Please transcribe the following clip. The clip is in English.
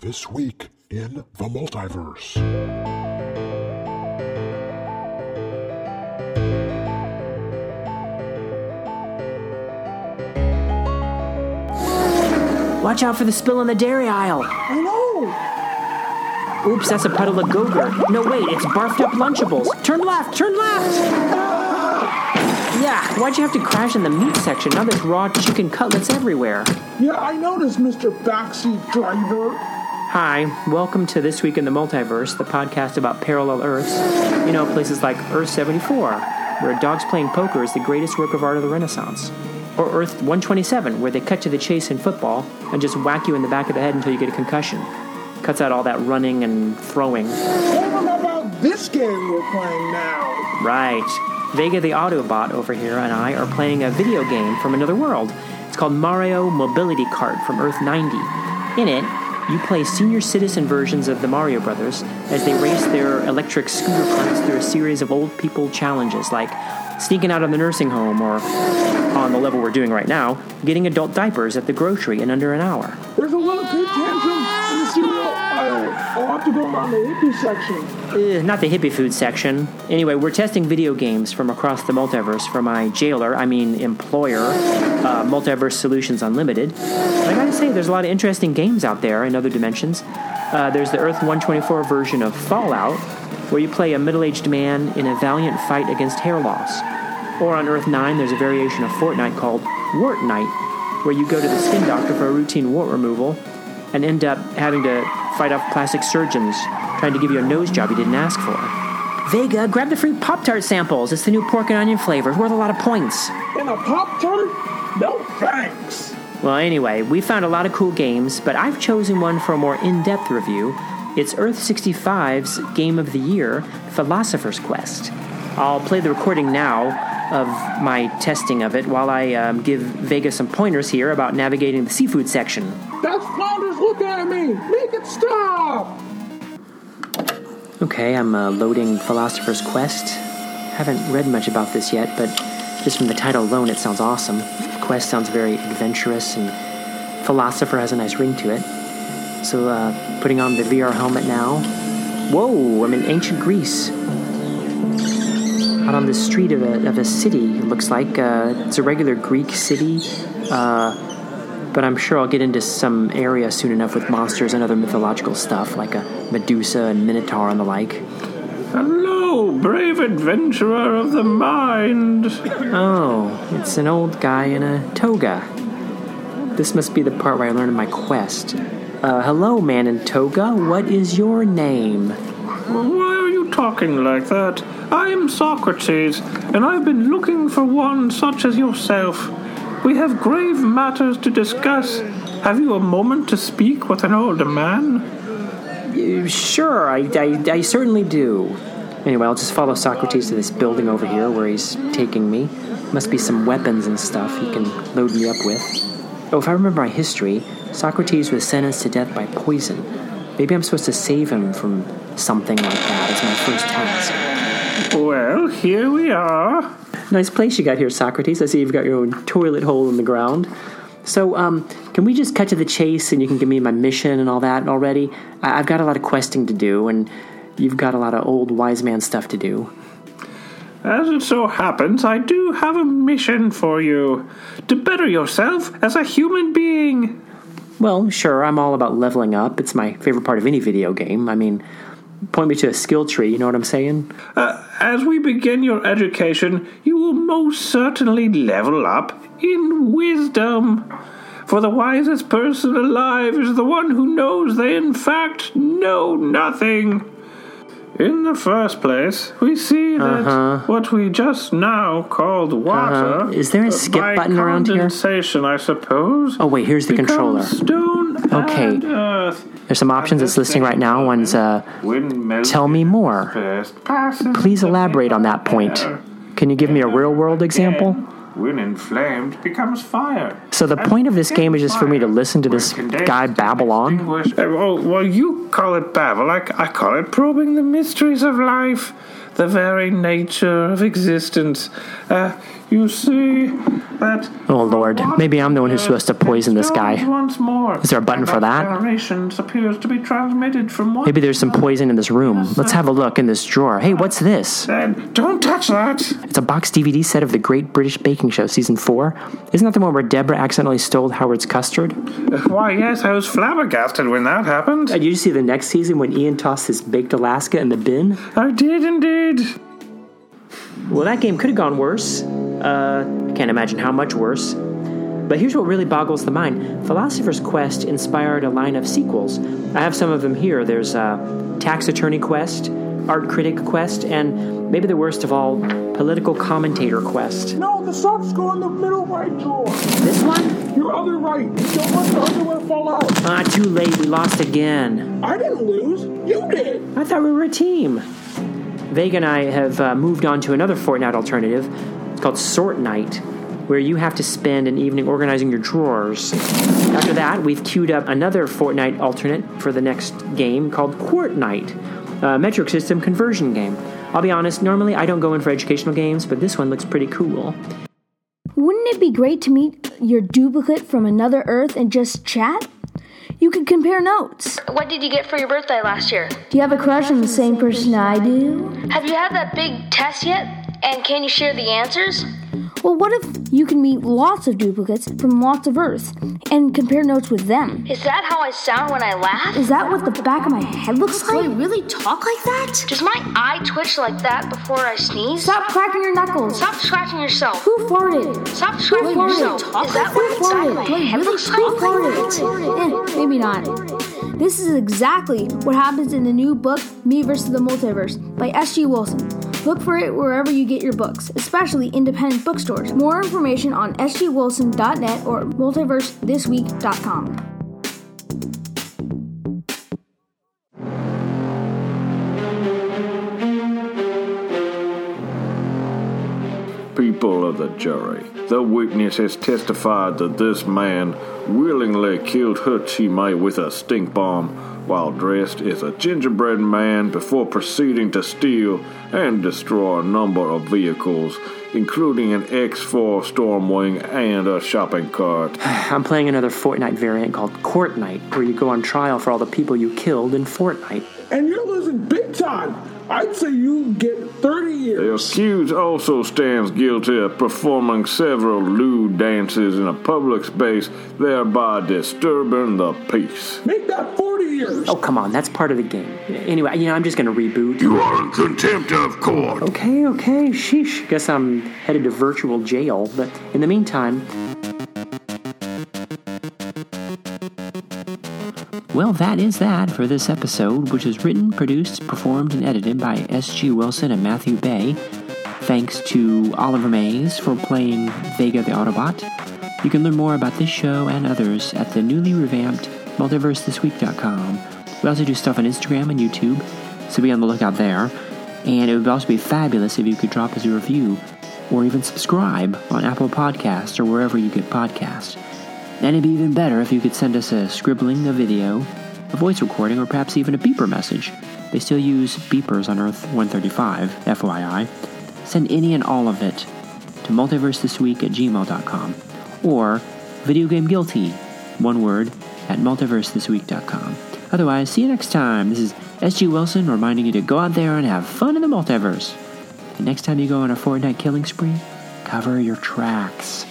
This week in the multiverse. Watch out for the spill in the dairy aisle. I know. Oops, that's a puddle of Go-Gurt. No, wait, it's barfed up Lunchables. Turn left, turn left! Yeah, why'd you have to crash in the meat section? Now there's raw chicken cutlets everywhere. Yeah, I noticed, Mr. Backseat Driver. Hi, welcome to This Week in the Multiverse, the podcast about parallel Earths. You know, places like Earth 74, where dogs playing poker is the greatest work of art of the Renaissance. Or Earth 127, where they cut to the chase in football and just whack you in the back of the head until you get a concussion. Cuts out all that running and throwing. Them about this game we're playing now. Right. Vega the Autobot over here and I are playing a video game from another world. It's called Mario Mobility Kart from Earth 90. In it, you play senior citizen versions of the Mario Brothers as they race their electric scooter carts through a series of old people challenges like sneaking out of the nursing home or, on the level we're doing right now, getting adult diapers at the grocery in under an hour. There's a little tantrum section. Eh, not the hippie food section. Anyway, we're testing video games from across the multiverse for my jailer, I mean employer, uh, Multiverse Solutions Unlimited. I gotta say, there's a lot of interesting games out there in other dimensions. Uh, there's the Earth 124 version of Fallout, where you play a middle aged man in a valiant fight against hair loss. Or on Earth 9, there's a variation of Fortnite called Wart Night, where you go to the skin doctor for a routine wart removal and end up having to fight off plastic surgeons trying to give you a nose job you didn't ask for. Vega, grab the free Pop Tart samples. It's the new pork and onion flavor. It's worth a lot of points. In a Pop Tart? No thanks. Well, anyway, we found a lot of cool games, but I've chosen one for a more in depth review. It's Earth 65's Game of the Year, Philosopher's Quest. I'll play the recording now of my testing of it while I um, give Vega some pointers here about navigating the seafood section. That's Flounders looking at me. Make it stop. Okay, I'm uh, loading Philosopher's Quest. Haven't read much about this yet, but just from the title alone, it sounds awesome. Quest sounds very adventurous, and Philosopher has a nice ring to it. So, uh, putting on the VR helmet now. Whoa, I'm in ancient Greece. Out on the street of a, of a city, it looks like. Uh, it's a regular Greek city, uh, but I'm sure I'll get into some area soon enough with monsters and other mythological stuff, like a Medusa and Minotaur and the like. Hello, brave adventurer of the mind. Oh, it's an old guy in a toga. This must be the part where I learned my quest. Uh, hello, man in toga. What is your name? Why are you talking like that? I am Socrates, and I've been looking for one such as yourself. We have grave matters to discuss. Have you a moment to speak with an older man? Sure, I, I, I certainly do. Anyway, I'll just follow Socrates to this building over here where he's taking me. Must be some weapons and stuff he can load me up with. Oh, if I remember my history, Socrates was sentenced to death by poison. Maybe I'm supposed to save him from something like that as my first task. Well, here we are. Nice place you got here, Socrates. I see you've got your own toilet hole in the ground. So, um, can we just cut to the chase and you can give me my mission and all that already? I- I've got a lot of questing to do, and you've got a lot of old wise man stuff to do. As it so happens, I do have a mission for you to better yourself as a human being. Well, sure, I'm all about leveling up. It's my favorite part of any video game. I mean, point me to a skill tree, you know what I'm saying? Uh, as we begin your education, you will most certainly level up in wisdom. For the wisest person alive is the one who knows they in fact know nothing. In the first place, we see that Uh-huh. what we just now called water. Uh-huh. Is there a skip button around here? condensation, I suppose. Oh, wait, here's the controller. Stone Okay. There's some options it's listing right now. One's, uh, tell me more. Please elaborate on that point. Can you give me a real world example? When inflamed, becomes fire. So the point of this game is just for me to listen to this guy babble on? Well, well, you call it babble. I, I call it probing the mysteries of life. The very nature of existence. Uh, you see that. Oh, Lord. Maybe I'm the one who's supposed to poison this guy. Once more. Is there a button for that? Appears to be transmitted from one. Maybe there's some poison in this room. Let's have a look in this drawer. Hey, what's this? Then don't touch that. It's a box DVD set of The Great British Baking Show, Season 4. Isn't that the one where Deborah accidentally stole Howard's custard? Uh, Why, yes, I was flabbergasted when that happened. Did you see the next season when Ian tossed his baked Alaska in the bin? I did indeed. Well, that game could have gone worse. Uh, I can't imagine how much worse. But here's what really boggles the mind Philosopher's Quest inspired a line of sequels. I have some of them here. There's uh, Tax Attorney Quest, Art Critic Quest, and maybe the worst of all, Political Commentator Quest. No, the socks go in the middle right drawer. This one? Your other right. Don't let the underwear fall out. Ah, too late. We lost again. I didn't lose. You did. I thought we were a team. Vega and I have uh, moved on to another Fortnite alternative. It's called Sort Night, where you have to spend an evening organizing your drawers. After that, we've queued up another Fortnite alternate for the next game called Quart Night, a metric system conversion game. I'll be honest, normally I don't go in for educational games, but this one looks pretty cool. Wouldn't it be great to meet your duplicate from another Earth and just chat? You could compare notes. What did you get for your birthday last year? Do you have a crush on the same person I do? Have you had that big test yet? And can you share the answers? Well, what if you can meet lots of duplicates from lots of Earths and compare notes with them? Is that how I sound when I laugh? Is that what the back of my head looks like? Do I really talk like that? Does my eye twitch like that before I sneeze? Stop cracking your knuckles. Stop scratching yourself. Who farted? Stop scratching farted? yourself. Is that Who what inside farted? my Do I head really looks Who like? farted? Eh, maybe not. This is exactly what happens in the new book, Me vs. the Multiverse, by S.G. Wilson. Look for it wherever you get your books, especially independent bookstores. More information on sgwilson.net or multiversethisweek.com. People of the jury, the witness has testified that this man willingly killed Hachime with a stink bomb while dressed as a gingerbread man before proceeding to steal and destroy a number of vehicles, including an X4 Stormwing and a shopping cart. I'm playing another Fortnite variant called Court Night, where you go on trial for all the people you killed in Fortnite. And you're losing big time. I'd say you get 30 years. The years. accused also stands guilty of performing several lewd dances in a public space, thereby disturbing the peace. Make that 40 years. Oh, come on, that's part of the game. Anyway, you know, I'm just gonna reboot. You are in contempt of court. Okay, okay, sheesh. Guess I'm headed to virtual jail, but in the meantime. Well, that is that for this episode, which is written, produced, performed, and edited by S.G. Wilson and Matthew Bay. Thanks to Oliver Mays for playing Vega the Autobot. You can learn more about this show and others at the newly revamped multiversethisweek.com. We also do stuff on Instagram and YouTube, so be on the lookout there. And it would also be fabulous if you could drop us a review or even subscribe on Apple Podcasts or wherever you get podcasts. And it'd be even better if you could send us a scribbling, a video, a voice recording, or perhaps even a beeper message. They still use beepers on Earth 135, FYI. Send any and all of it to multiversethisweek at gmail.com or videogameguilty, one word, at multiversethisweek.com. Otherwise, see you next time. This is SG Wilson reminding you to go out there and have fun in the multiverse. And next time you go on a Fortnite killing spree, cover your tracks.